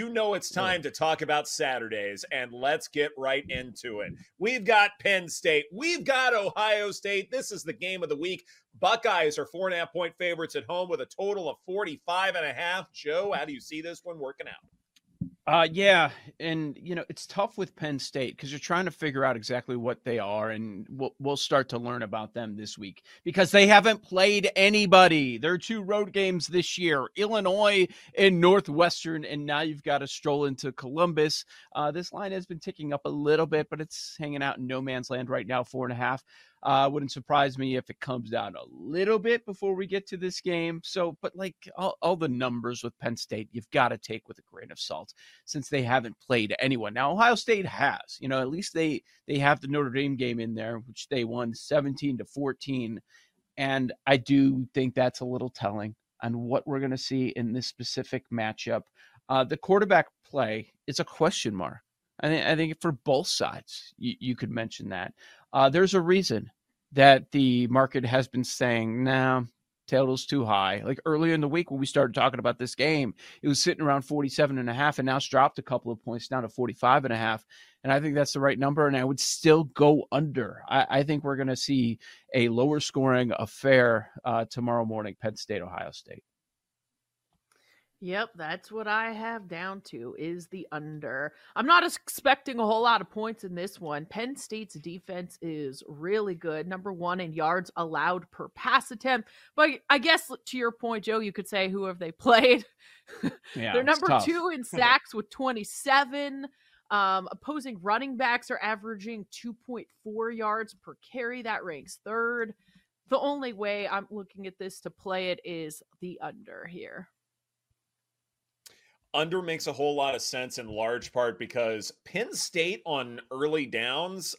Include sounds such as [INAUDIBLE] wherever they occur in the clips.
You know it's time to talk about Saturdays, and let's get right into it. We've got Penn State. We've got Ohio State. This is the game of the week. Buckeyes are four and a half point favorites at home with a total of 45 and a half. Joe, how do you see this one working out? Uh, yeah, and you know it's tough with Penn State because you're trying to figure out exactly what they are, and we'll we'll start to learn about them this week because they haven't played anybody. There are two road games this year: Illinois and Northwestern, and now you've got to stroll into Columbus. Uh, this line has been ticking up a little bit, but it's hanging out in no man's land right now, four and a half. Uh, wouldn't surprise me if it comes down a little bit before we get to this game. So, but like all, all the numbers with Penn State, you've got to take with a grain of salt since they haven't played anyone. Now, Ohio State has, you know, at least they they have the Notre Dame game in there, which they won 17 to 14. And I do think that's a little telling on what we're going to see in this specific matchup. Uh, the quarterback play is a question mark. I think, I think for both sides, you, you could mention that. Uh, there's a reason that the market has been saying, nah, total's too high. Like earlier in the week when we started talking about this game, it was sitting around 47 and a half and now it's dropped a couple of points down to 45 and a half. And I think that's the right number. And I would still go under. I, I think we're going to see a lower scoring affair uh, tomorrow morning, Penn State, Ohio State. Yep, that's what I have down to is the under. I'm not expecting a whole lot of points in this one. Penn State's defense is really good, number one in yards allowed per pass attempt. But I guess to your point, Joe, you could say who have they [LAUGHS] played? Yeah, They're number tough. two in [LAUGHS] sacks with 27. Um, opposing running backs are averaging 2.4 yards per carry. That ranks third. The only way I'm looking at this to play it is the under here. Under makes a whole lot of sense in large part because Penn State on early downs,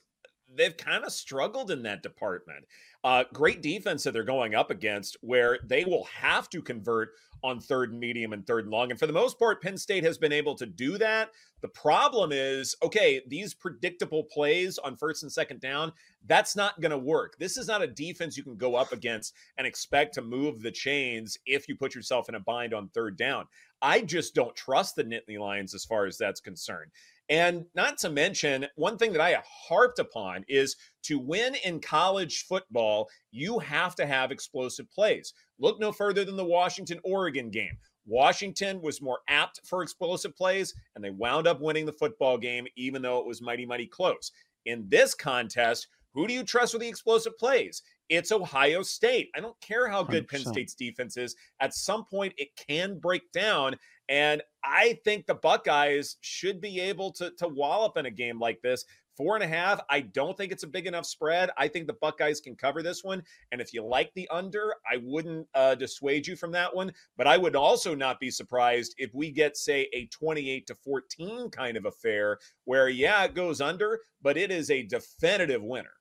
they've kind of struggled in that department. Uh, great defense that they're going up against, where they will have to convert on third and medium and third and long. And for the most part, Penn State has been able to do that. The problem is, okay, these predictable plays on first and second down, that's not going to work. This is not a defense you can go up against and expect to move the chains if you put yourself in a bind on third down. I just don't trust the Nittany Lions as far as that's concerned. And not to mention, one thing that I harped upon is to win in college football, you have to have explosive plays. Look no further than the Washington Oregon game. Washington was more apt for explosive plays, and they wound up winning the football game, even though it was mighty, mighty close. In this contest, who do you trust with the explosive plays? It's Ohio State. I don't care how good Penn 100%. State's defense is. At some point, it can break down. And I think the Buckeyes should be able to, to wallop in a game like this. Four and a half, I don't think it's a big enough spread. I think the Buckeyes can cover this one. And if you like the under, I wouldn't uh, dissuade you from that one. But I would also not be surprised if we get, say, a 28 to 14 kind of affair where, yeah, it goes under, but it is a definitive winner.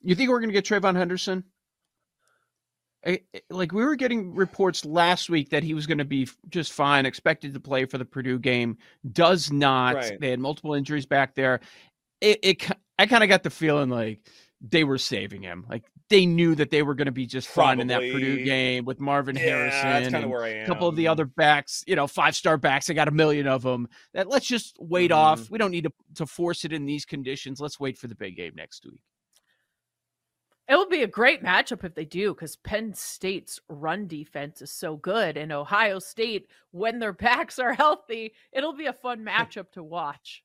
You think we're going to get TreVeyon Henderson? I- I- Like we were getting reports last week that he was going to be just fine, expected to play for the Purdue game. Does not. Right. They had multiple injuries back there. It, it I kind of got the feeling like they were saving him. Like they knew that they were going to be just fine in that Purdue game with Marvin Yeah, Harrison. that's kind of and where I am. a couple of the other backs, you know, five star backs. I got a million of them. That let's just wait off. Mhm. We don't need to, to force it in these conditions. Let's wait for the big game next week. It will be a great matchup if they do, because Penn State's run defense is so good, and Ohio State, when their [LAUGHS] backs are healthy, it'll be a fun [LAUGHS] matchup to watch.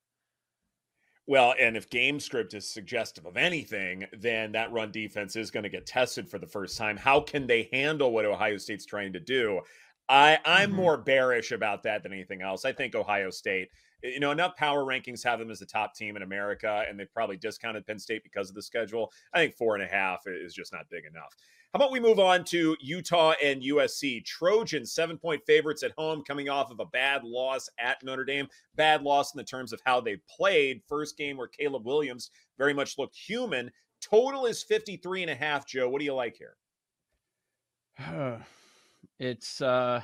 Well, and if game script is suggestive of anything, then that run defense is going to get tested for the first time. How can they handle what Ohio State's trying to do? I, I'm Mhm. more bearish about that than anything else. I think Ohio State you know, enough power rankings have them as the top team in America, and they've probably discounted Penn State because of the schedule. I think four and a half is just not big enough. How about we move on to Utah and USC? Trojans, seven point favorites at home, coming off of a bad loss at Notre Dame. Bad loss in the terms of how they played. First game where Caleb Williams very much looked human. Total is 53 and a half, Joe. What do you like here? [SIGHS] it's uh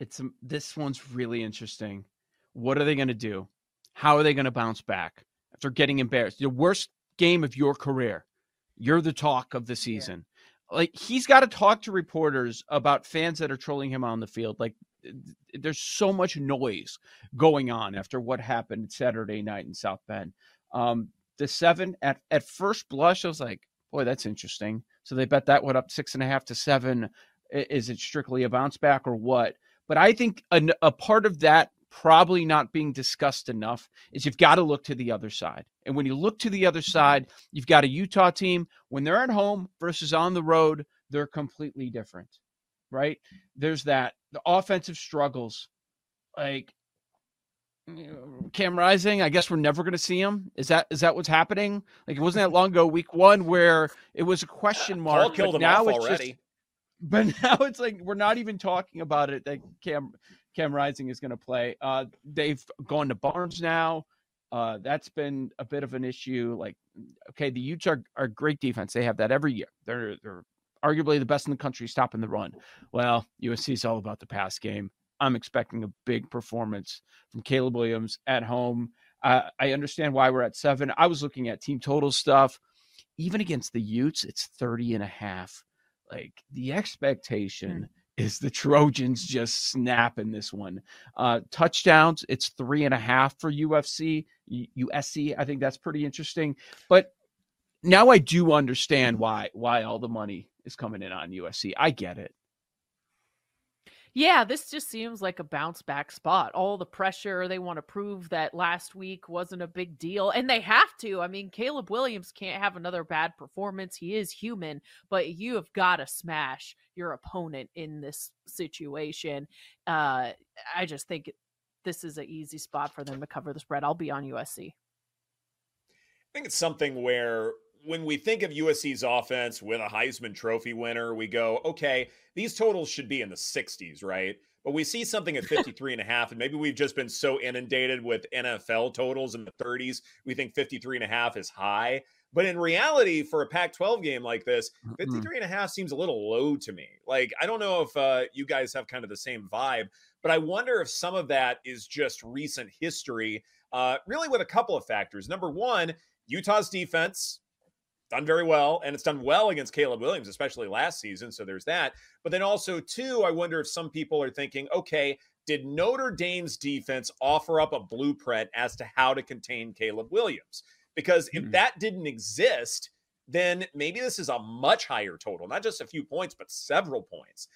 it's um, this one's really interesting. What are they going to do? How are they going to bounce back after getting embarrassed? The worst game of your career. You're the talk of the season. Yeah. Like he's got to talk to reporters about fans that are trolling him on the field. Like there's so much noise going on after what happened Saturday night in South Bend. Um, the seven at at first blush, I was like, boy, that's interesting. So they bet that one up six and a half to seven. Is it strictly a bounce back or what? But I think a, a part of that probably not being discussed enough is you've got to look to the other side. And when you look to the other mm-hmm. side, you've got a Utah team when they're at home versus on the road, they're completely different. Right? There's that the offensive struggles. Like Cam Rising, I guess we're never going to see him. Is that is that what's happening? Like it wasn't that long ago, week one, where it was a question [LAUGHS] mark. Paul killed him now off already. Just, but [LAUGHS] now it's like we're not even talking about it that Cam Cam Rising is going to play. Uh, they've gone to Barnes now. Uh, that's been a bit of an issue. Like, okay, the Utes are, are great defense. They have that every year. They're they're arguably the best in the country stopping the run. Well, USC is all about the pass game. I'm expecting a big performance from Caleb Williams at home. Uh, I understand why we're at seven. I was looking at team total stuff. Even against the Utes, it's 30 and a half. Like the hmm. expectation. Is the Trojans just snap in this one. Uh, touchdowns, it's three and a half for UFC, USC. I think that's pretty interesting. But now I do understand why why all the money is coming in on USC. I get it. Yeah, this just seems like a bounce back spot. All the pressure, they want to prove that last week wasn't a big deal, and they have to. I mean, Caleb Williams can't have another bad performance. He is human, but you have got to smash your opponent in this situation. Uh, I just think this is an easy spot for them to cover the spread. I'll be on USC. I think it's something where when we think of USC's offense with a Heisman Trophy winner, we go, okay, these totals should be in the 60s, right? But we see something at [LAUGHS] 53 and a half, and maybe we've just been so inundated with NFL totals in the 30s, we think 53 and a half is high. But in reality, for a Pac 12 game like this, 53 and a half seems a little low to me. Like, I don't know if uh, you guys have kind of the same vibe, but I wonder if some of that is just recent history, uh, really with a couple of factors. Number one, Utah's defense done very well, and it's done well against Caleb Williams, especially last season. So there's that. But then also, too, I wonder if some people are thinking, okay, did Notre Dame's defense offer up a blueprint as to how to contain Caleb Williams? Because if mm-hmm. that didn't exist, then maybe this is a much higher total, not just a few points, but several points.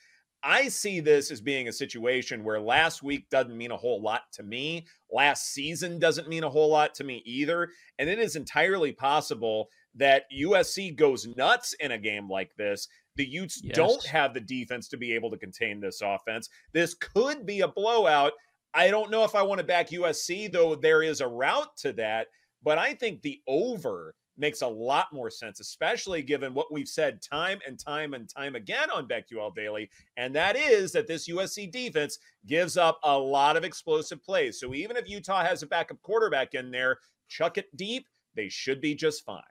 I see this as being a situation where last week doesn't mean a whole lot to me. Last season doesn't mean a whole lot to me either. And it is entirely possible that USC goes nuts in a game like this. The Utes yes. don't have the defense to be able to contain this offense. This could be a blowout. I don't know if I want to back USC, though there is a route to that. But I think the over makes a lot more sense, especially given what we've said time and time and time again on BetQL Daily. And that is that this USC defense gives up a lot of explosive plays. So even if Utah has a backup quarterback in there, chuck it deep, they should be just fine.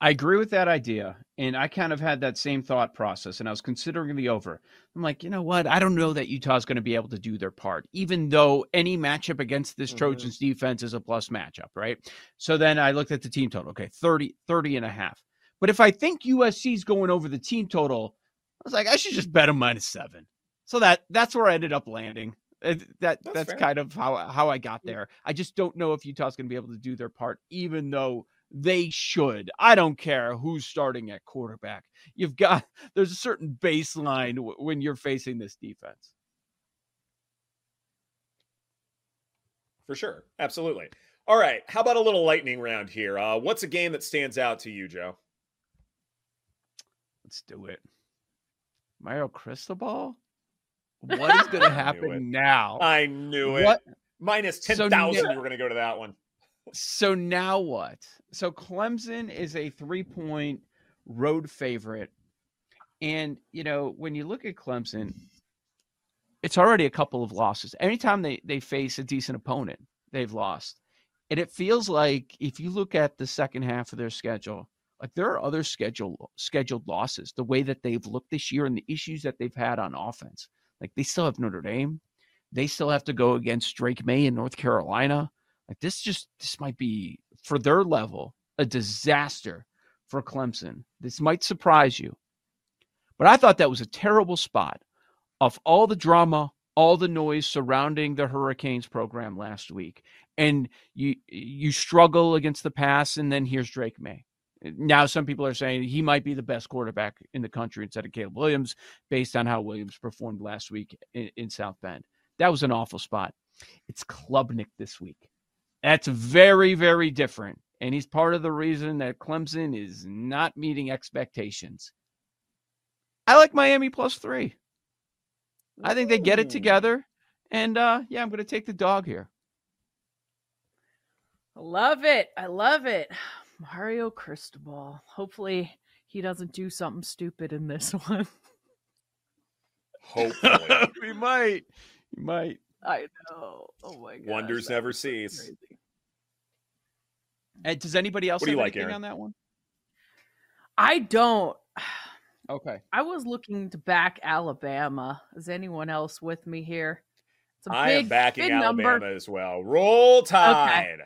I agree with that idea. And I kind of had that same thought process and I was considering the over. I'm like, you know what? I don't know that Utah's going to be able to do their part, even though any matchup against this mm-hmm. Trojans defense is a plus matchup, right? So then I looked at the team total. Okay, 30, 30 and a half. But if I think USC's going over the team total, I was like, I should just bet them minus seven. So that that's where I ended up landing. That that's, that's kind of how how I got there. I just don't know if Utah's going to be able to do their part, even though they should. I don't care who's starting at quarterback. You've got [LAUGHS] there's a certain baseline w- when you're facing this defense. For sure. Absolutely. All right. How about a little lightning round here? Uh, what's a game that stands out to you, Joe? Let's do it. Mario Cristobal? What is going [LAUGHS] to happen now? I knew it. What Minus ten So thousand. now- you were going to go to that one. So now what? So Clemson is a three point road favorite. And, you know, when you look at Clemson, it's already a couple of losses. Anytime they, they face a decent opponent, they've lost. And it feels like if you look at the second half of their schedule, like there are other schedule scheduled losses, the way that they've looked this year and the issues that they've had on offense. Like they still have Notre Dame. They still have to go against Drake Maye in North Carolina. Like this just this might be for their level a disaster for Clemson. This might surprise you. But I thought that was a terrible spot of all the drama, all the noise surrounding the Hurricanes program last week. And you you struggle against the pass and then here's Drake Maye. Now some people are saying he might be the best quarterback in the country instead of Caleb Williams based on how Williams performed last week in, in South Bend. That was an awful spot. It's Klubnik this week. That's very, very different. And he's part of the reason that Clemson is not meeting expectations. I like Miami plus three. I think they get it together. And uh, yeah, I'm going to take the dog here. I love it. I love it. [SIGHS] Mario Cristobal. Hopefully he doesn't do something stupid in this [LAUGHS] one. Hopefully, [LAUGHS] we might. We might. I know. Oh my god. wonders never cease. And does anybody else What do you have like, Erin? on that one? I don't. Okay. I was looking to back Alabama. Is anyone else with me here? It's a I big, am backing big Alabama number. as well. Roll Tide.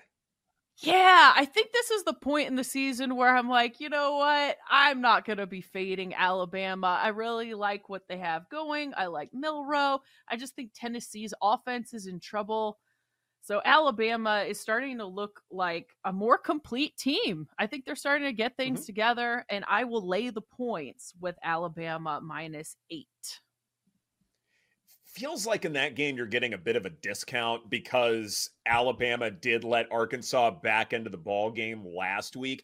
Yeah, I think this is the point in the season where I'm like, you know what? I'm not going to be fading Alabama. I really like what they have going. I like Milroe. I just think Tennessee's offense is in trouble. So Alabama is starting to look like a more complete team. I think they're starting to get mm-hmm. things together, and I will lay the points with Alabama minus eight. feels like in that game you're getting a bit of a discount because Alabama did let Arkansas back into the ball game last week.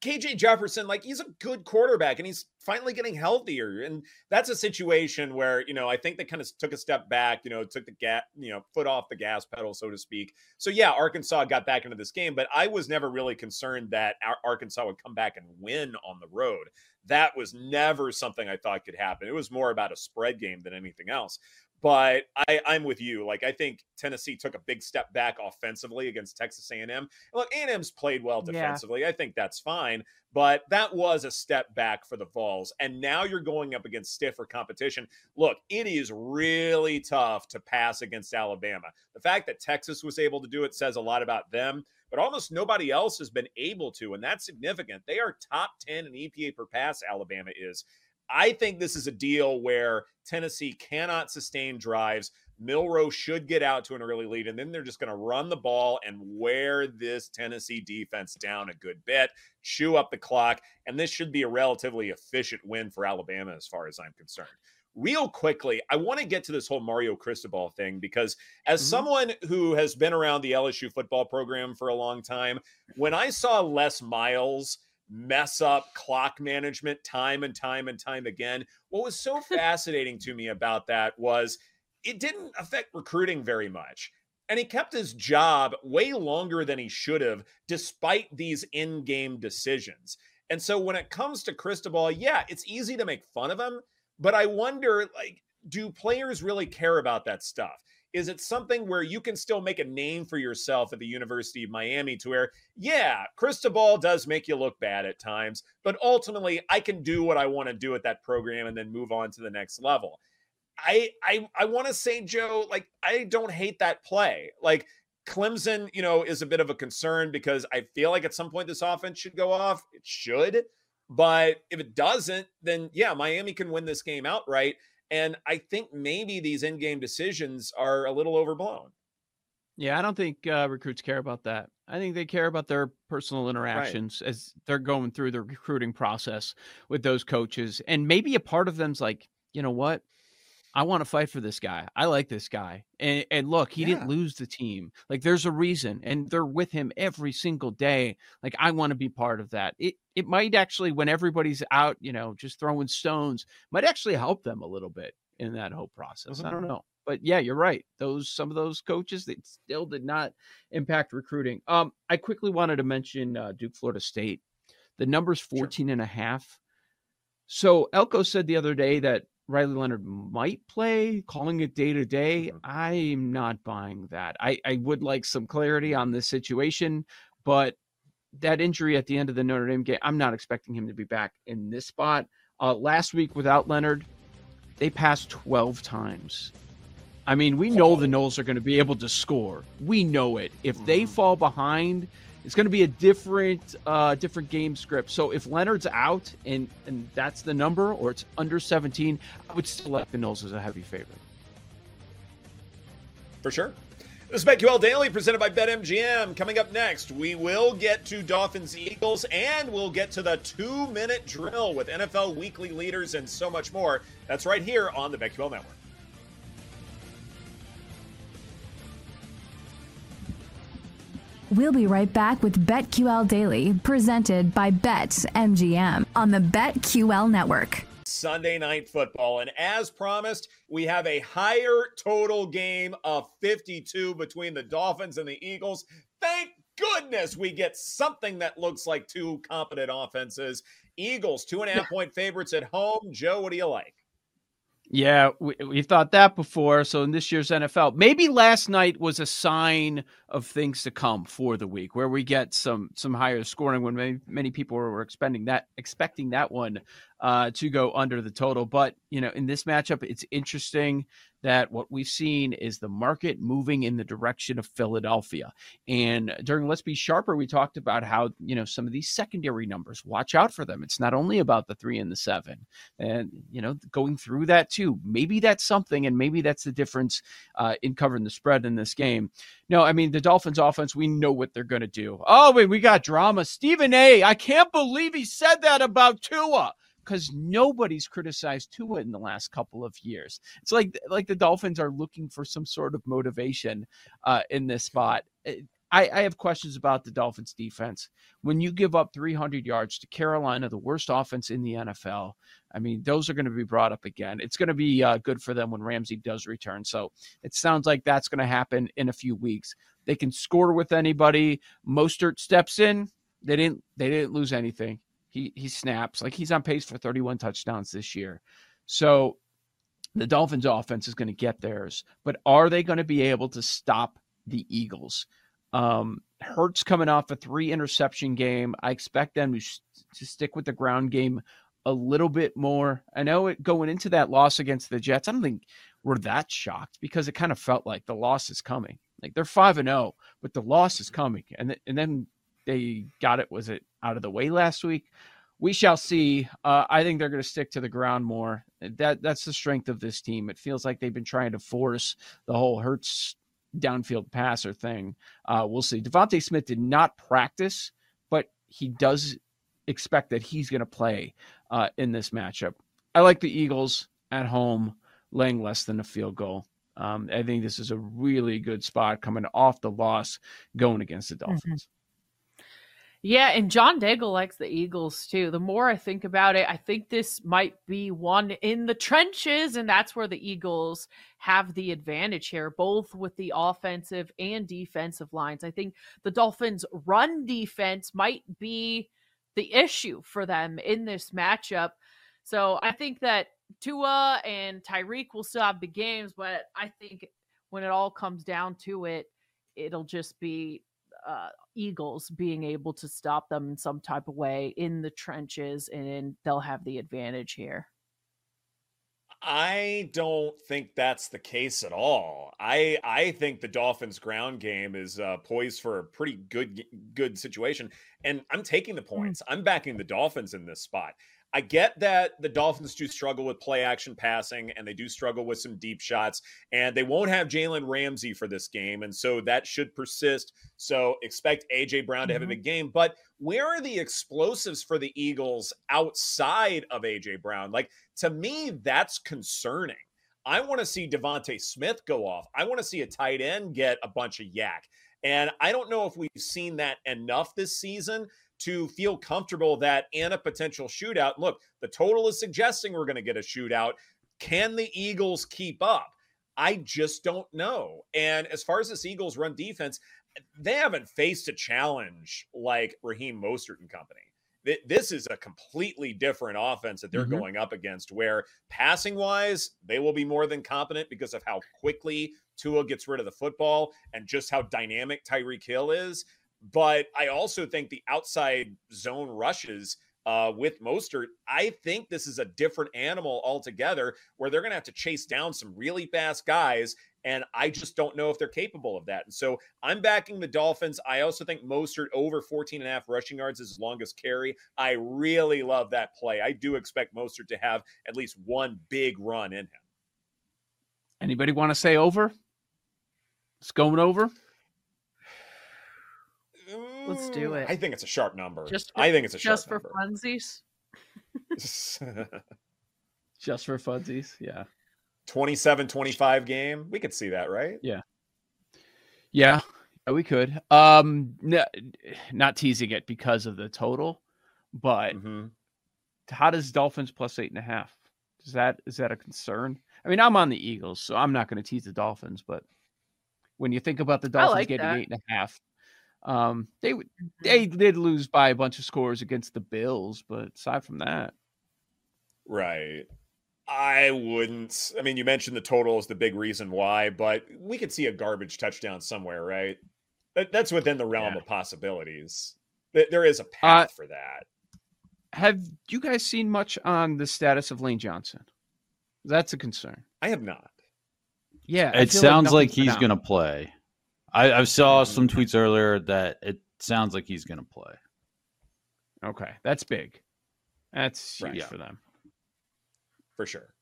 KJ Jefferson, like he's a good quarterback and he's finally getting healthier. And that's a situation where, you know, I think they kind of took a step back, you know, took the gas, you know, foot off the gas pedal, so to speak. So yeah, Arkansas got back into this game, but I was never really concerned that Ar- Arkansas would come back and win on the road. That was never something I thought could happen. It was more about a spread game than anything else. But I, I'm with you. Like I think Tennessee took a big step back offensively against Texas A&M. Look, A&M's played well Yeah. defensively. I think that's fine. But that was a step back for the Vols. And now you're going up against stiffer competition. Look, it is really tough to pass against Alabama. The fact that Texas was able to do it says a lot about them, but almost nobody else has been able to. And that's significant. They are top 10 in EPA per pass, Alabama is. I think this is a deal where Tennessee cannot sustain drives. Milroe should get out to an early lead, and then they're just going to run the ball and wear this Tennessee defense down a good bit, chew up the clock, and this should be a relatively efficient win for Alabama as far as I'm concerned. Real quickly, I want to get to this whole Mario Cristobal thing because, as Mhm. someone who has been around the LSU football program for a long time, when I saw Les Miles mess up clock management time and time and time again. What was so [LAUGHS] fascinating to me about that was it didn't affect recruiting very much. And he kept his job way longer than he should have, despite these in game decisions. And so when it comes to Cristobal, yeah, it's easy to make fun of him, but I wonder like, do players really care about that stuff? Is it something where you can still make a name for yourself at the University of Miami to where, yeah, Cristobal does make you look bad at times, but ultimately I can do what I want to do at that program and then move on to the next level. I I I want to say, Joe, like I don't hate that play. Like Clemson, you know, is a bit of a concern because I feel like at some point this offense should go off. It should. But if it doesn't, then yeah, Miami can win this game outright. And I think maybe these in-game decisions are a little overblown. Yeah, I don't think uh, recruits care about that. I think they care about their personal interactions as they're going through the recruiting process with those coaches. And maybe a part of them's like, you know what? I want to fight for this guy. I like this guy. And, and look, he Yeah. didn't lose the team. Like there's a reason. And they're with him every single day. Like I want to be part of that. It it might actually, when everybody's out, you know, just throwing stones, might actually help them a little bit in that whole process. I Mhm. don't know. but yeah, you're right. Those some of those coaches that still did not impact recruiting. Um, I quickly wanted to mention uh, Duke, Florida State. The number's 14 sure. and a half. So Elko said the other day that Riley Leonard might play, calling it day to day. Mm-hmm. I'm not buying that. I, I would like some clarity on this situation, but that injury at the end of the Notre Dame game, I'm not expecting him to be back in this spot. Uh, last week without Leonard, they passed 12 times. I mean, we know the Noles are going to be able to score. We know it. If they mm-hmm. fall behind, it's going to be a different uh, different game script. So if Leonard's out and and that's the number, or it's under 17, I would still like the Noles as a heavy favorite. For sure. This is BetQL Daily presented by BetMGM. Coming up next, we will get to Dolphins Eagles and we'll get to the two minute drill with NFL weekly leaders and so much more. That's right here on the BetQL Network. We'll be right back with BetQL Daily, presented by BetMGM on the BetQL Network. Sunday night football. And as promised, we have a higher total game of 52 between the Dolphins and the Eagles. Thank goodness we get something that looks like two competent offenses. Eagles, two and a half point favorites at home. Joe, what do you like? Yeah, we, we thought that before. So in this year's NFL, maybe last night was a sign of things to come for the week, where we get some some higher scoring when many, many people were expecting that expecting that one uh, to go under the total. But you know, in this matchup, it's interesting that what we've seen is the market moving in the direction of Philadelphia. And during Let's Be Sharper, we talked about how, you know, some of these secondary numbers, watch out for them. It's not only about the three and the seven. And, you know, going through that too, maybe that's something, and maybe that's the difference uh, in covering the spread in this game. No, I mean, the Dolphins offense, we know what they're going to do. Oh, wait, we got drama. Stephen A., I can't believe he said that about Tua because nobody's criticized Tua in the last couple of years. It's like like the Dolphins are looking for some sort of motivation uh, in this spot. Eh, I, I have questions about the Dolphins defense. When you give up 300 yards to Carolina, the worst offense in the NFL, I mean, those are going to be brought up again. It's going to be uh, good for them when Ramsey does return. So it sounds like that's going to happen in a few weeks. They can score with anybody. Mostert steps in. They didn't. They didn't lose anything. He he snaps like he's on pace for 31 touchdowns this year. So the Dolphins offense is going to get theirs, but are they going to be able to stop the Eagles? Um, Hurts coming off a three interception game. I expect them to, to stick with the ground game a little bit more. I know it going into that loss against the Jets. I don't think we're that shocked because it kind of felt like the loss is coming. Like they're five and zero, oh, but the loss is coming, and th- and then they got it. Was it out of the way last week? We shall see. Uh, I think they're going to stick to the ground more. That that's the strength of this team. It feels like they've been trying to force the whole Hurts downfield passer thing. Uh, we'll see. DeVonta Smith did not practice, but he does expect that he's going to play uh, in this matchup. I like the Eagles at home, laying less than a field goal. Um, I think this is a really good spot coming off the loss, going against the mm-hmm. Dolphins. Mm-hmm. Yeah, and John Daigle likes the Eagles too. The more I think about it, I think this might be one in the trenches, and that's where the Eagles have the advantage here, both with the offensive and defensive lines. I think the Dolphins' run defense might be the issue for them in this matchup. So I think that Tua and Tyreek will still have the games, but I think when it all comes down to it, it'll just be uh, Eagles being able to stop them in some type of way in the trenches, and they'll have the advantage here. I don't think that's the case at all. I I think the Dolphins' ground game is uh, poised for a pretty good good situation, and I'm taking the mm. points. I'm backing the Dolphins in this spot. I get that the Dolphins do struggle with play action passing and they do struggle with some deep shots, and they won't have Jalen Ramsey for this game. And so that should persist. So expect AJ Brown to have mm-hmm. a big game. But where are the explosives for the Eagles outside of AJ Brown? Like to me, that's concerning. I want to see DeVonta Smith go off. I want to see a tight end get a bunch of YAC. And I don't know if we've seen that enough this season to feel comfortable that in a potential shootout, look, the total is suggesting we're going to get a shootout. Can the Eagles keep up? I just don't know. And as far as this Eagles run defense, they haven't faced a challenge like Raheem Mostert and company. This is a completely different offense that they're mm-hmm. going up against, where passing wise, they will be more than competent because of how quickly Tua gets rid of the football and just how dynamic Tyreek Hill is. But I also think the outside zone rushes uh, with Mostert, I think this is a different animal altogether where they're going to have to chase down some really fast guys. And I just don't know if they're capable of that. And so I'm backing the Dolphins. I also think Mostert over 14 and a half rushing yards is his longest carry. I really love that play. I do expect Mostert to have at least one big run in him. Anybody want to say over? It's going over. Let's do it. I think it's a sharp number. Just for, I think it's a sharp just for funsies. [LAUGHS] just for funsies, yeah. 27-25 game. We could see that, right? Yeah. Yeah, we could. Um, n- not teasing it because of the total, but mm-hmm. how does Dolphins plus eight and a half? Is that is that a concern? I mean, I'm on the Eagles, so I'm not going to tease the Dolphins, but when you think about the Dolphins like getting that. eight and a half, um, they mm-hmm. they did lose by a bunch of scores against the Bills, but aside from that, right. I wouldn't. I mean, you mentioned the total is the big reason why, but we could see a garbage touchdown somewhere, right? That, that's within the realm yeah. of possibilities. There is a uh path uh, for that. Have you guys seen much on the status of Lane Johnson? That's a concern. I have not. Yeah, it sounds like, like he's going to play. I, I saw some tweets earlier that it sounds like he's going to play. Okay, that's big. That's huge yeah. for them. For sure.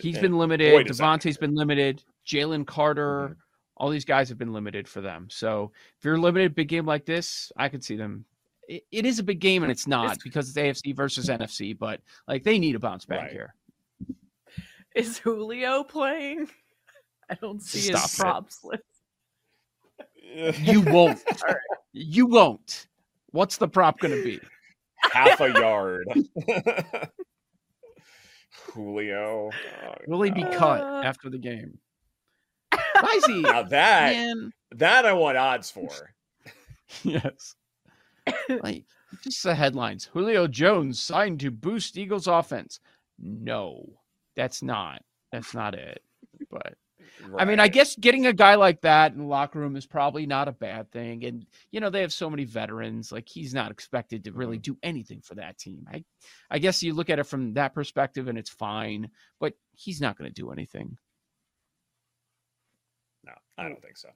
He's and been limited. DeVonta's been limited. Jalen Carter, mm-hmm. all these guys have been limited for them. So if you're limited big game like this, I could see them. it, it is a big game, and it's not it's, because it's AFC versus [LAUGHS] NFC. But like they need a bounce back right. here. Is Julio playing? [LAUGHS] I don't see Stop his props list. You [LAUGHS] won't. You won't. What's the prop going to be? Half a yard. [LAUGHS] Julio. Oh, Will he be cut uh... after the game? [LAUGHS] Why is he? Now that Man. that I want odds for. yes. [COUGHS] like just the headlines. Julio Jones signed to boost Eagles offense. No, that's not. That's not it. But Right. I mean, I guess getting a guy like that in the locker room is probably not a bad thing. And, you know, they have so many veterans. Like, he's not expected to really mm-hmm. do anything for that team. I, I guess you look at it from that perspective and it's fine, but he's not going to do anything. No, I don't think so.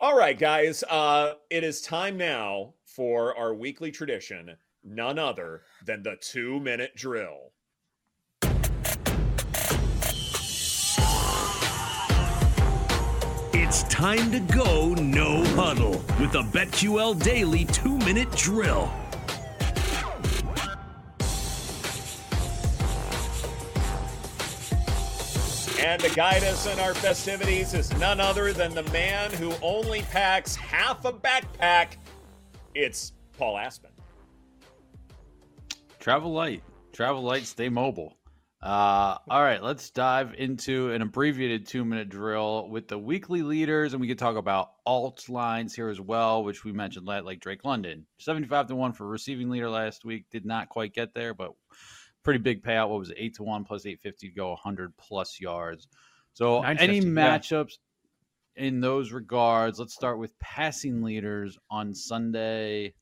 All right, guys. Uh, it is time now for our weekly tradition, none other than the two minute drill. It's time to go no huddle with the BetQL Daily two minute drill. And to guide us in our festivities is none other than the man who only packs half a backpack. It's Paul Aspen. Travel light. Travel light, stay mobile. Uh, all right, let's dive into an abbreviated two minute drill with the weekly leaders, and we could talk about alt lines here as well, which we mentioned like Drake London, seventy five to one for receiving leader last week. Did not quite get there, but pretty big payout. What was it, eight to one plus eight fifty to go hundred plus yards. So any matchups yeah. in those regards? Let's start with passing leaders on Sunday.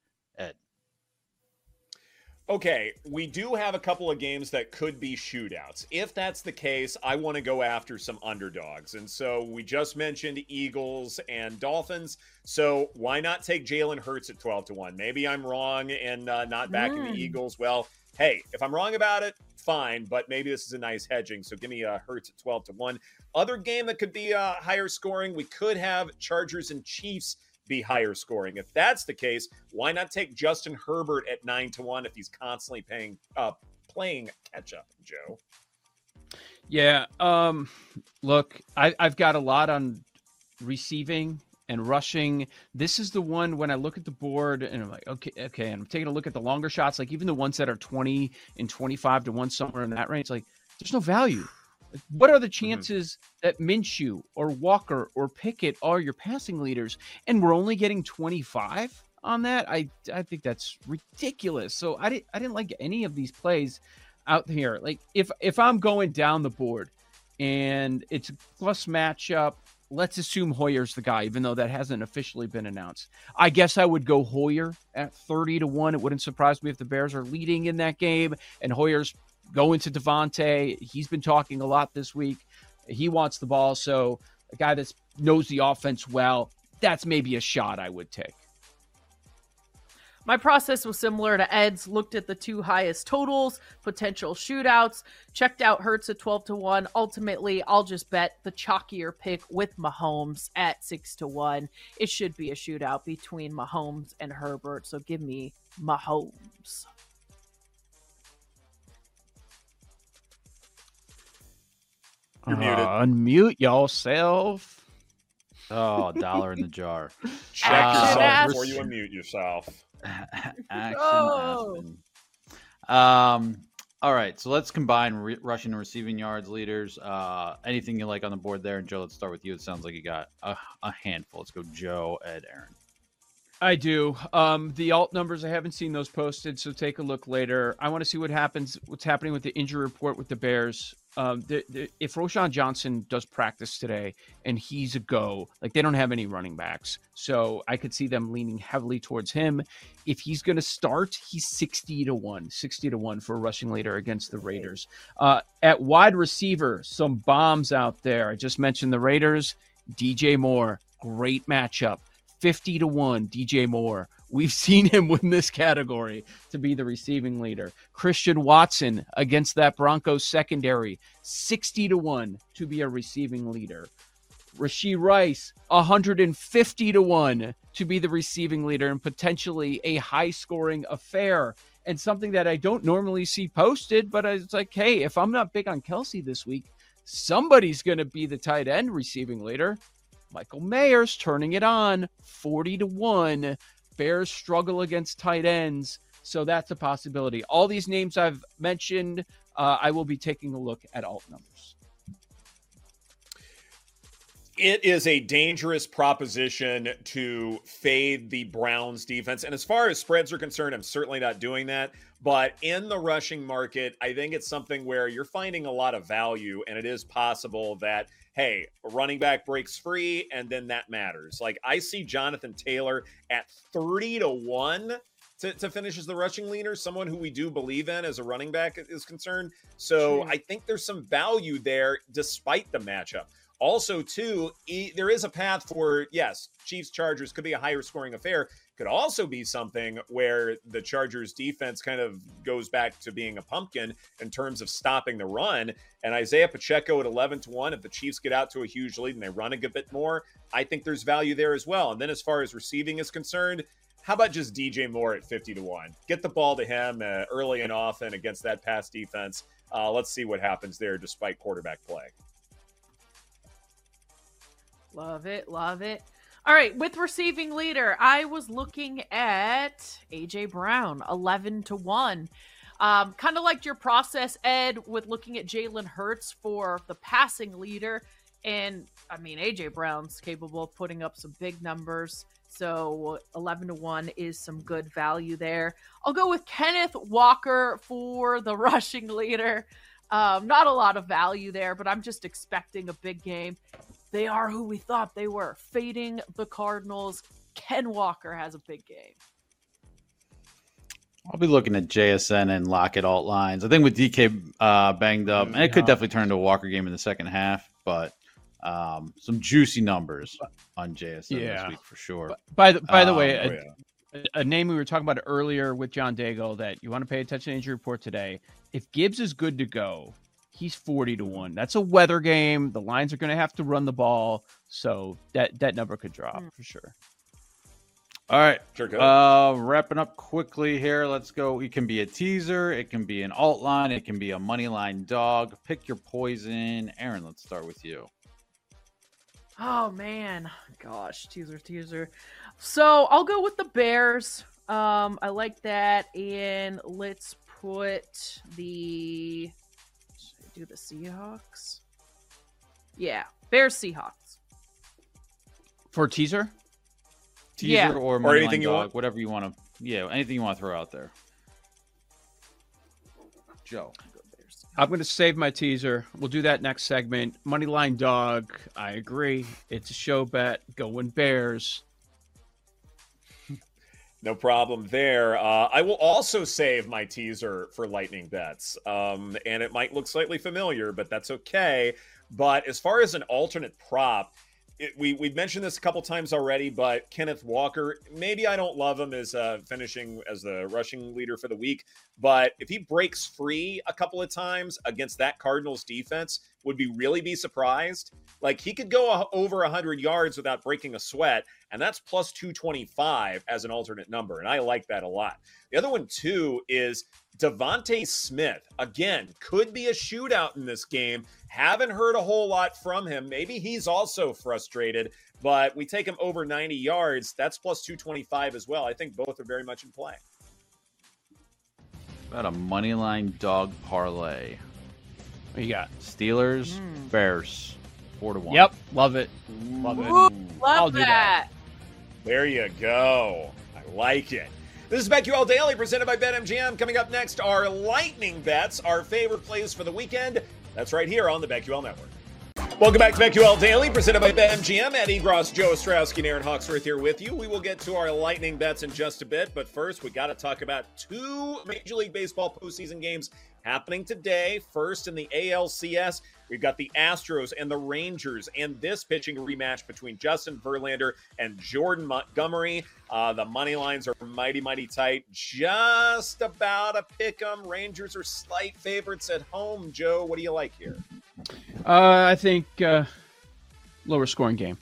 Okay, we do have a couple of games that could be shootouts. If that's the case, I want to go after some underdogs. And so we just mentioned Eagles and Dolphins. So why not take Jalen Hurts at 12 to 1? Maybe I'm wrong and uh, not backing mm. the Eagles. Well, hey, if I'm wrong about it, fine, but maybe this is a nice hedging. So give me a uh, Hurts at 12 to 1. Other game that could be uh, higher scoring, we could have Chargers and Chiefs be higher scoring. If that's the case, why not take Justin Herbert at nine to one if he's constantly paying uh, playing catch up, Joe? Yeah. Um, look, I, I've got a lot on receiving and rushing. This is the one when I look at the board and I'm like, okay, okay. And I'm taking a look at the longer shots, like even the ones that are 20 and 25 to one somewhere in that range, like there's no value. What are the mm-hmm. chances that Minshew or Walker or Pickett are your passing leaders, and we're only getting 25 on that? I I think that's ridiculous. So I didn't I didn't like any of these plays out here. Like if if I'm going down the board and it's a plus matchup, let's assume Hoyer's the guy, even though that hasn't officially been announced. I guess I would go Hoyer at 30 to 1. It wouldn't surprise me if the Bears are leading in that game and Hoyer's going to Davante. He's been talking a lot this week. He wants the ball. So a guy that knows the offense well, that's maybe a shot I would take. My process was similar to Ed's. Looked at the two highest totals, potential shootouts, checked out Hurts at 12 to 1. Ultimately, I'll just bet the chalkier pick with Mahomes at 6 to 1. It should be a shootout between Mahomes and Herbert. So give me Mahomes. You're muted. Uh, unmute yourself. Oh, dollar in the jar. [LAUGHS] Check Uh, yourself ass. before you unmute yourself. [LAUGHS] Action Oh. Aspen. Um. All right, so let's combine re- rushing and receiving yards leaders. Uh, anything you like on the board there, and Joe. Let's start with you. It sounds like you got a, a handful. Let's go, Joe, Ed, Erin. I do. Um, the alt numbers, I haven't seen those posted, so take a look later. I want to see what happens, what's happening with the injury report with the Bears. Um, the, the, if Roschon Johnson does practice today and he's a go, like they don't have any running backs, so I could see them leaning heavily towards him. If he's going to start, he's 60 to 1, 60 to 1 for a rushing leader against the Raiders. Uh, at wide receiver, some bombs out there. I just mentioned the Raiders. DJ Moore, great matchup. 50 to 1 DJ Moore. We've seen him win this category to be the receiving leader. Christian Watson against that Broncos secondary, 60 to 1 to be a receiving leader. Rashee Rice, 150 to 1 to be the receiving leader and potentially a high scoring affair. And something that I don't normally see posted, but it's like, hey, if I'm not big on Kelce this week, somebody's going to be the tight end receiving leader. Michael Mayer's turning it on 40 to 1. Bears struggle against tight ends. So that's a possibility. All these names I've mentioned, uh, I will be taking a look at alt numbers. It is a dangerous proposition to fade the Browns defense. And as far as spreads are concerned, I'm certainly not doing that. But in the rushing market, I think it's something where you're finding a lot of value. And it is possible that, hey, a running back breaks free and then that matters. Like I see Jonathan Taylor at 30 to 1 to, to finish as the rushing leader, someone who we do believe in as a running back is concerned. So. I think there's some value there despite the matchup. Also, too, e- there is a path for yes, Chiefs Chargers could be a higher scoring affair. Could also be something where the Chargers defense kind of goes back to being a pumpkin in terms of stopping the run. And Isaiah Pacheco at 11 to 1, if the Chiefs get out to a huge lead and they run a bit more, I think there's value there as well. And then as far as receiving is concerned, how about just DJ Moore at 50 to 1? Get the ball to him uh, early and often against that pass defense. Uh, let's see what happens there despite quarterback play. Love it, love it. All right, with receiving leader, I was looking at AJ Brown, eleven to one. Um, kind of like your process, Ed, with looking at Jalen Hurts for the passing leader, and I mean AJ Brown's capable of putting up some big numbers. So eleven to one is some good value there. I'll go with Kenneth Walker for the [LAUGHS] rushing leader. Um, not a lot of value there, but I'm just expecting a big game. They are who we thought they were. Fading the Cardinals. Ken Walker has a big game. I'll be looking at JSN and Lockett alt lines. I think with DK uh, banged up, and it could definitely turn into a Walker game in the second half, but um, some juicy numbers on JSN Yeah. this week for sure. By the by the Um, way, Oh, a, yeah. a name we were talking about earlier with John Daigle that you want to pay attention to injury report today. If Gibbs is good to go, he's 40 to 1. That's a weather game. The lines are going to have to run the ball, so that that number could drop Mm. for sure. All right. Sure could. Uh, wrapping up quickly here. Let's go. It can be a teaser. It can be an alt line. It can be a money line dog. Pick your poison. Erin, let's start with you. Oh man, gosh, teaser, teaser. So I'll go with the Bears. Um, I like that, and let's put the should I do the Seahawks. Yeah, Bears Seahawks. For teaser? Teaser Yeah. or, Or anything line you dog, want. whatever you want to. Yeah, anything you want to throw out there. Joe. I'm going to save my teaser. We'll do that next segment. Moneyline dog. I agree. It's a show bet. Going Bears. No problem there. Uh, I will also save my teaser for lightning bets. Um, and it might look slightly familiar, but that's okay. But as far as an alternate prop, it, we we've mentioned this a couple times already, but Kenneth Walker, maybe I don't love him as uh, finishing as the rushing leader for the week, but if he breaks free a couple of times against that Cardinals defense, would be really be surprised. Like he could go a- over 100 yards without breaking a sweat, and that's plus 225 as an alternate number, and I like that a lot. The other one too is DeVonta Smith. Again, could be a shootout in this game. Haven't heard a whole lot from him. Maybe he's also frustrated, but we take him over 90 yards. That's plus 225 as well. I think both are very much in play. About a money line dog parlay. What you got? Steelers, Mm. Bears, four to one. Yep. Love it. Love it. Ooh, I'll love do that. that. There you go. I like it. This is BetQL Daily presented by BetMGM. Coming up next are lightning bets, our favorite plays for the weekend. That's right here on the BetQL Network. Welcome back to BetQL Daily, presented by BetMGM. Eddie Gross, Joe Ostrowski, and Erin Hawksworth here with you. We will get to our lightning bets in just a bit, but first we got to talk about two Major League Baseball postseason games happening today. First in the ALCS, we've got the Astros and the Rangers, and this pitching rematch between Justin Verlander and Jordan Montgomery. Uh, the money lines are mighty, mighty tight. Just about a pick 'em. Rangers are slight favorites at home. Joe, what do you like here? Uh, I think uh, lower scoring game.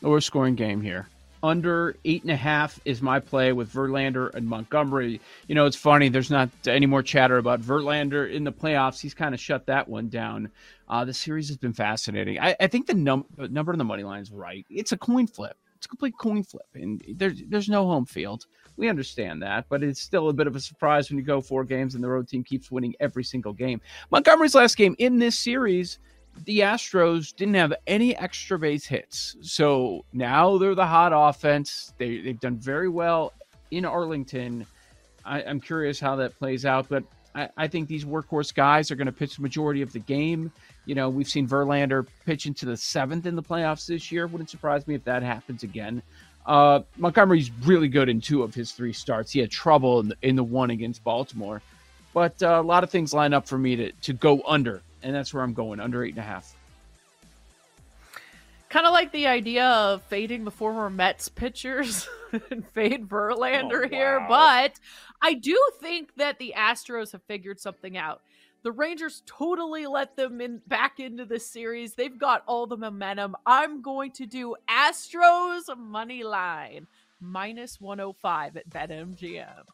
Lower scoring game here. Under eight and a half is my play with Verlander and Montgomery. You know, it's funny. There's not any more chatter about Verlander in the playoffs. He's kind of shut that one down. Uh, the series has been fascinating. I, I think the num- number on the money line is right. It's a coin flip. It's a complete coin flip, and there's there's no home field. We understand that, but it's still a bit of a surprise when you go four games and the road team keeps winning every single game. Montgomery's last game in this series the Astros didn't have any extra base hits. So now they're the hot offense. They, they've done very well in Arlington. I, I'm curious how that plays out, but I, I think these workhorse guys are going to pitch the majority of the game. You know, we've seen Verlander pitch into the seventh in the playoffs this year. Wouldn't surprise me if that happens again. Uh, Montgomery's really good in two of his three starts. He had trouble in the, in the one against Baltimore, but uh, a lot of things line up for me to, to go under and that's where I'm going under eight and a half. Kind of like the idea of fading the former Mets pitchers [LAUGHS] and fade Verlander Oh, here, wow. but I do think that the Astros have figured something out. The Rangers totally let them in back into this series. They've got all the momentum. I'm going to do Astros money line minus 105 at BetMGM.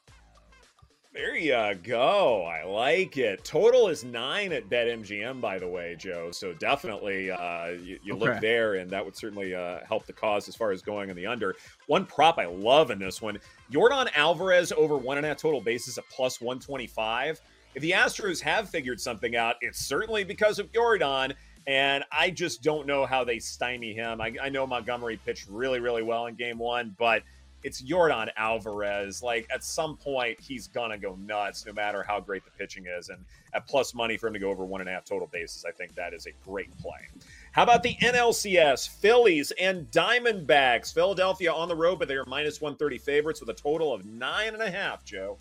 There you go. I like it. Total is nine at BetMGM, by the way, Joe. So definitely uh, you, you look there, and that would certainly uh, help the cause as far as going in the under. One prop I love in this one Yordan Alvarez over one and a half total bases at plus 125. If the Astros have figured something out, it's certainly because of Yordan. And I just don't know how they stymie him. I, I know Montgomery pitched really, really well in game one, but it's Yordan Alvarez. Like at some point, he's gonna go nuts, no matter how great the pitching is. And at plus money for him to go over one and a half total bases, I think that is a great play. How about the NLCS? Phillies and Diamondbacks. Philadelphia on the road, but they are minus 130 favorites with a total of nine and a half, Joe.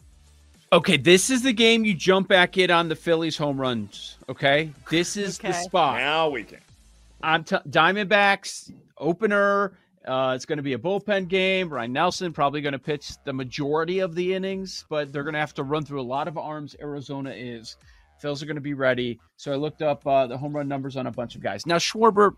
Okay, this is the game you jump back in on the Phillies home runs. Okay, this is the spot. Now we can. I'm t- Diamondbacks opener. Uh, it's going to be a bullpen game. Ryne Nelson probably going to pitch the majority of the innings, but they're going to have to run through a lot of arms. Arizona is. Phils are going to be ready. So I looked up uh, the home run numbers on a bunch of guys. Now Schwarber,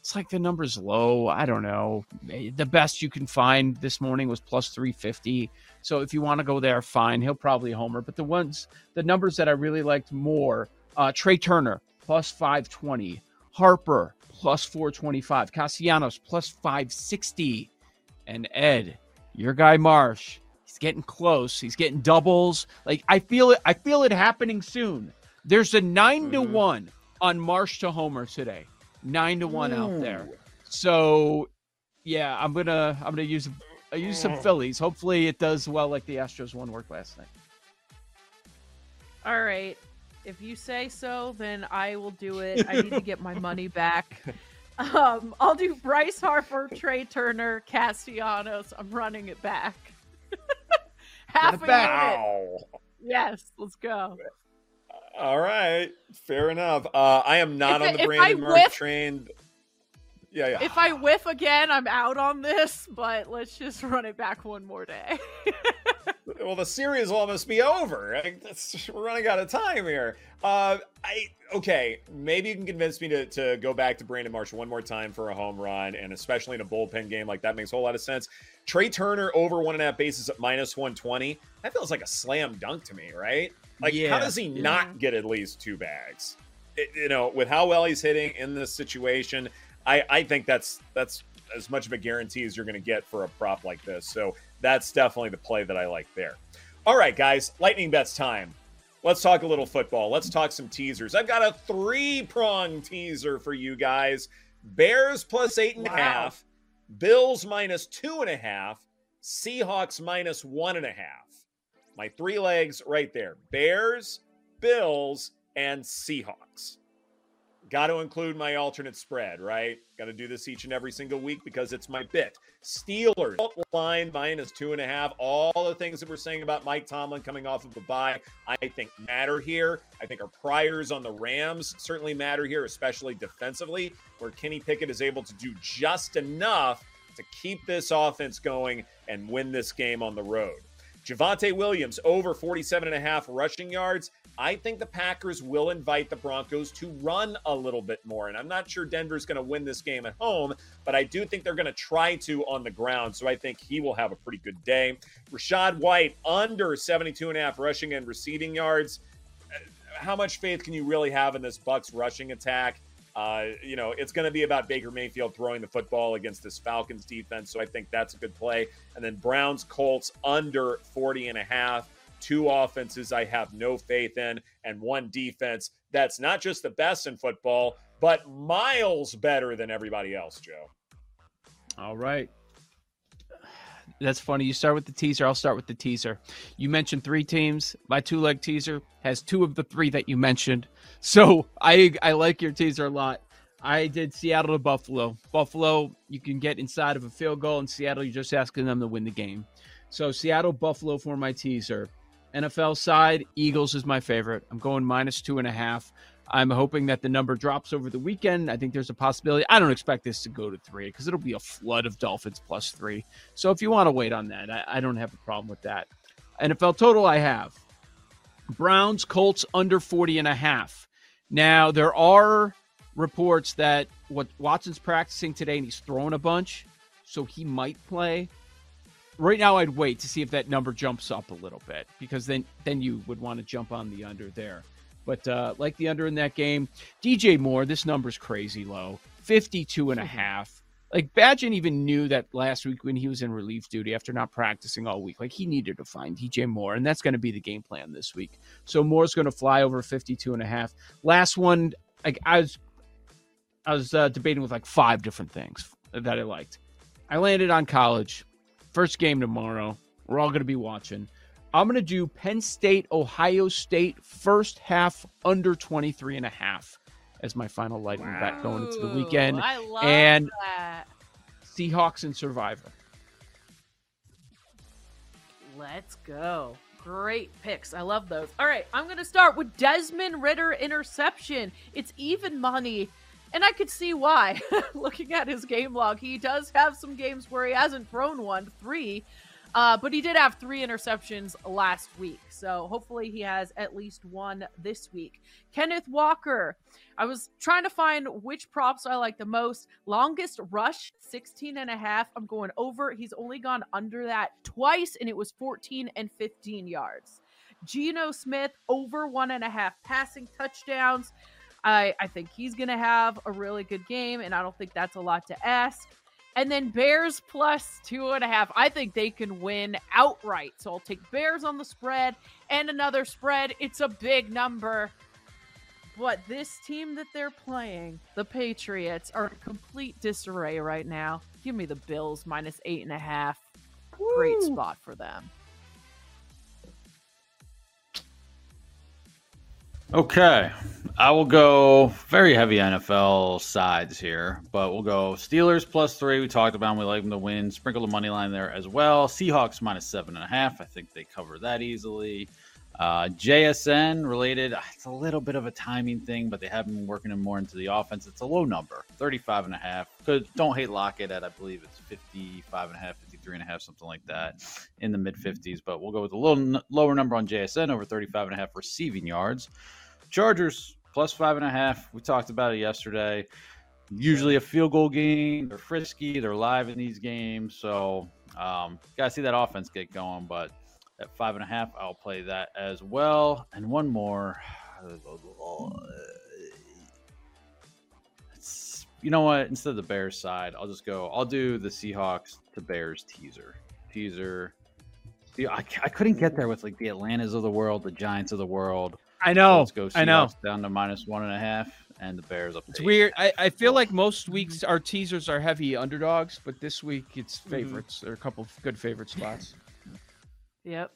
it's like the number's low. I don't know. The best you can find this morning was plus 350. So if you want to go there, fine. He'll probably homer. But the ones, the numbers that I really liked more, uh, Trea Turner plus 520, Harper plus 425, Castellanos plus 560, and Ed, your guy Marsh, he's getting close. He's getting doubles. Like I feel it. I feel it happening soon. There's a 9 to Mhm. one on Marsh to homer today. Nine to one out there. So, yeah, I'm gonna I'm gonna use I use some Phillies. Hopefully, it does well like the Astros one work last night. All right. If you say so, then I will do it. I need to [LAUGHS] get my money back. Um, I'll do Bryce Harper, Trea Turner, Castellanos. I'm running it back. [LAUGHS] Half a back. unit. Yes, let's go. All right, fair enough. Uh, I am not If on the Brandon Mark whiff- train. Yeah, yeah. If I whiff again, I'm out on this, but let's just run it back one more day. [LAUGHS] well, the series will almost be over. I, we're running out of time here. Uh, I okay. Maybe you can convince me to, to go back to Brandon Marsh one more time for a home run, and especially in a bullpen game like that makes a whole lot of sense. Trea Turner over one and a half bases at minus one twenty. That feels like a slam dunk to me, right? Like, how does he Yeah. not get at least two bags? It- you know, with how well he's hitting in this situation, I, I think that's that's as much of a guarantee as you're going to get for a prop like this. So that's definitely the play that I like there. All right, guys, lightning bets time. Let's talk a little football. Let's talk some teasers. I've got a three prong teaser for you guys Bears plus eight and a half, Bills minus two and a half, Seahawks minus one and a half. My three legs right there Bears, Bills, and Seahawks. Got to include my alternate spread, right? Got to do this each and every single week because it's my bit. Steelers line minus two and a half. All the things that we're saying about Mike Tomlin coming off of a bye, I think matter here. I think our priors on the Rams certainly matter here, especially defensively, where Kenny Pickett is able to do just enough to keep this offense going and win this game on the road. Javonte Williams over 47 and a half rushing yards. I think the Packers will invite the Broncos to run a little bit more. And I'm not sure Denver's going to win this game at home, but I do think they're going to try to on the ground. So I think he will have a pretty good day. Rachaad White under 72 and a half rushing and receiving yards. Uh, How much faith can you really have in this Bucks rushing attack? Uh, you know, it's going to be about Baker Mayfield throwing the football against this Falcons defense. So I think that's a good play. And then Browns Colts under 40 and a half. Two offenses I have no faith in, and one defense that's not just the best in football, but miles better than everybody else, Joe. All right. That's funny. You start with the teaser. I'll start with the teaser. You mentioned three teams. My two leg teaser has two of the three that you mentioned. So I I like your teaser a lot. I did Seattle to Buffalo. Buffalo, you can get inside of a field goal, in Seattle, you're just asking them to win the game. So Seattle, Buffalo for my teaser. NFL side, Eagles is my favorite. I'm going minus two and a half. I'm hoping that the number drops over the weekend. I think there's a possibility. I don't expect this to go to three because it'll be a flood of Dolphins plus three. So if you want to wait on that, I, I don't have a problem with that. NFL total, I have Browns, Colts under 40 and a half. Now, there are reports that what Watson's practicing today and he's throwing a bunch, so he might play. Right now, I'd wait to see if that number jumps up a little bit because then then you would want to jump on the under there. But uh, like the under in that game, DJ Moore, this number's crazy low, 52 and a half. Like Bagent even knew that last week when he was in relief duty after not practicing all week. Like he needed to find DJ Moore, and that's going to be the game plan this week. So Moore's going to fly over 52 and a half. Last one, like I was, I was uh, debating with like five different things that I liked. I landed on college. First game tomorrow. We're all going to be watching. I'm going to do Penn State, Ohio State, first half under 23 and a half as my final lightning bet going into the weekend. I love and- that. Seahawks and Survivor. Let's go. Great picks. I love those. All right, I'm going to start with Desmond Ridder interception. It's even money, and I could see why. [LAUGHS] Looking at his game log, he does have some games where he hasn't thrown one, three, uh, but he did have three interceptions last week. So hopefully he has at least one this week. Kenneth Walker. I was trying to find which props I like the most. Longest rush, 16 and a half. I'm going over. He's only gone under that twice, and it was 14 and 15 yards. Geno Smith, over one and a half passing touchdowns. I, I think he's going to have a really good game, and I don't think that's a lot to ask. And then Bears plus two and a half. I think they can win outright. So I'll take Bears on the spread and another spread. It's a big number. But this team that they're playing, the Patriots, are in complete disarray right now. Give me the Bills minus eight and a half. Great spot for them. Okay. I will go very heavy NFL sides here, but we'll go Steelers plus three. We talked about them. We like them to win. Sprinkle the money line there as well. Seahawks minus seven and a half. I think they cover that easily. Uh, JSN related, uh, it's a little bit of a timing thing, but they have been working them more into the offense. It's a low number, 35 and a half. Could don't hate Lockett at I believe it's 55 and a half, 53 and a half, something like that in the mid 50s. But we'll go with a little n- lower number on JSN over 35 and a half receiving yards. Chargers plus five and a half. We talked about it yesterday. Usually a field goal game. They're frisky. They're live in these games. So um, gotta see that offense get going. But at five and a half, I'll play that as well. And one more. You know what? Instead of the Bears side, I'll just go. I'll do the Seahawks to Bears teaser. Teaser. I, I couldn't get there with like the Atlantas of the world, the Giants of the world. I So know. let's go I know. Down to minus one and a half, and the Bears up. To It's eight. weird. I, I feel like most weeks our teasers are heavy underdogs, but this week it's Mm-hmm. favorites. There are a couple of good favorite spots. Yep.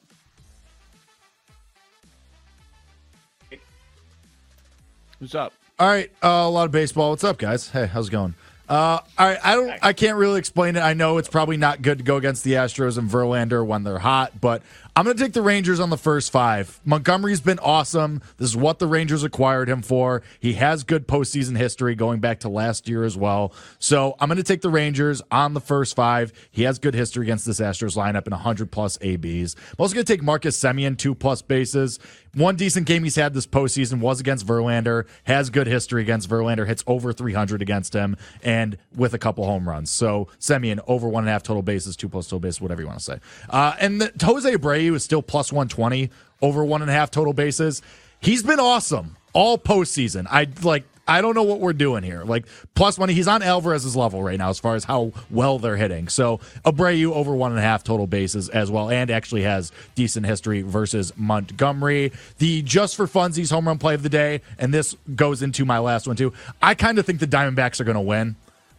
Who's up? All right, uh, a lot of baseball. What's up, guys? Hey, how's it going? Uh, all right, I don't, I can't really explain it. I know it's probably not good to go against the Astros and Verlander when they're hot, but I'm going to take the Rangers on the first five. Montgomery's been awesome. This is what the Rangers acquired him for. He has good postseason history going back to last year as well. So I'm going to take the Rangers on the first five. He has good history against this Astros lineup and 100 plus ABs. I'm also going to take Marcus Semien two plus bases. One decent game he's had this postseason was against Verlander. Has good history against Verlander. Hits over 300 against him, and with a couple home runs. So Semien over one and a half total bases, two plus total bases, whatever you want to say. Uh, and the, Jose Abreu is still plus 120 over one and a half total bases. He's been awesome all postseason. I like. I don't know what we're doing here. Like plus money, he's on Alvarez's level right now as far as how well they're hitting. So Abreu over one and a half total bases as well, and actually has decent history versus Montgomery. The just for funsies home run play of the day, and this goes into my last one too. I kind of think the Diamondbacks are going to win.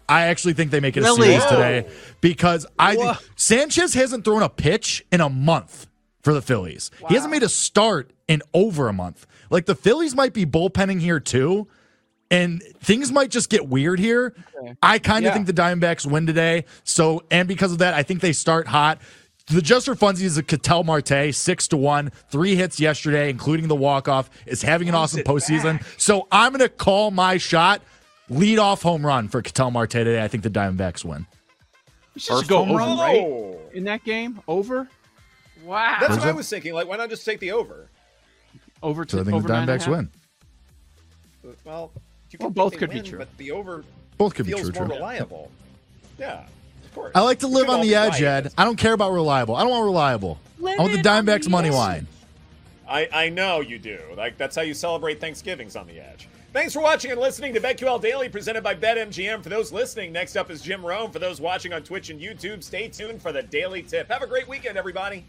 I actually think they make it a Really? series today because I think Sanchez hasn't thrown a pitch in a month for the Phillies. He hasn't made a start in over a month. Like the Phillies might be bullpenning here too and things might just get weird here. I kind of Yeah. think the Diamondbacks win today. So, and because of that, I think they start hot. The just for funsies is a Ketel Marte, six to one, three hits yesterday, including the walk off, is having an awesome postseason. So I'm going to call my shot. Lead off home run for Ketel Marte today. I think the Diamondbacks win. We should First just go home over, run? right? In that game, over, Wow. That's what I was thinking. Like, why not just take the over? over So I think over the nine Diamondbacks win. Well, you Well, both could they be true. but the over Both could be true. more true. reliable. Yeah, of course. I like to live on the edge, right. Ed. I don't care about reliable. I don't want reliable. I want the Living on Diamondbacks the money edge. line. I, I know you do. Like that's how you celebrate Thanksgivings on the edge. Thanks for watching and listening to BetQL Daily presented by BetMGM. For those listening, next up is Jim Rome. For those watching on Twitch and YouTube, stay tuned for the daily tip. Have a great weekend, everybody.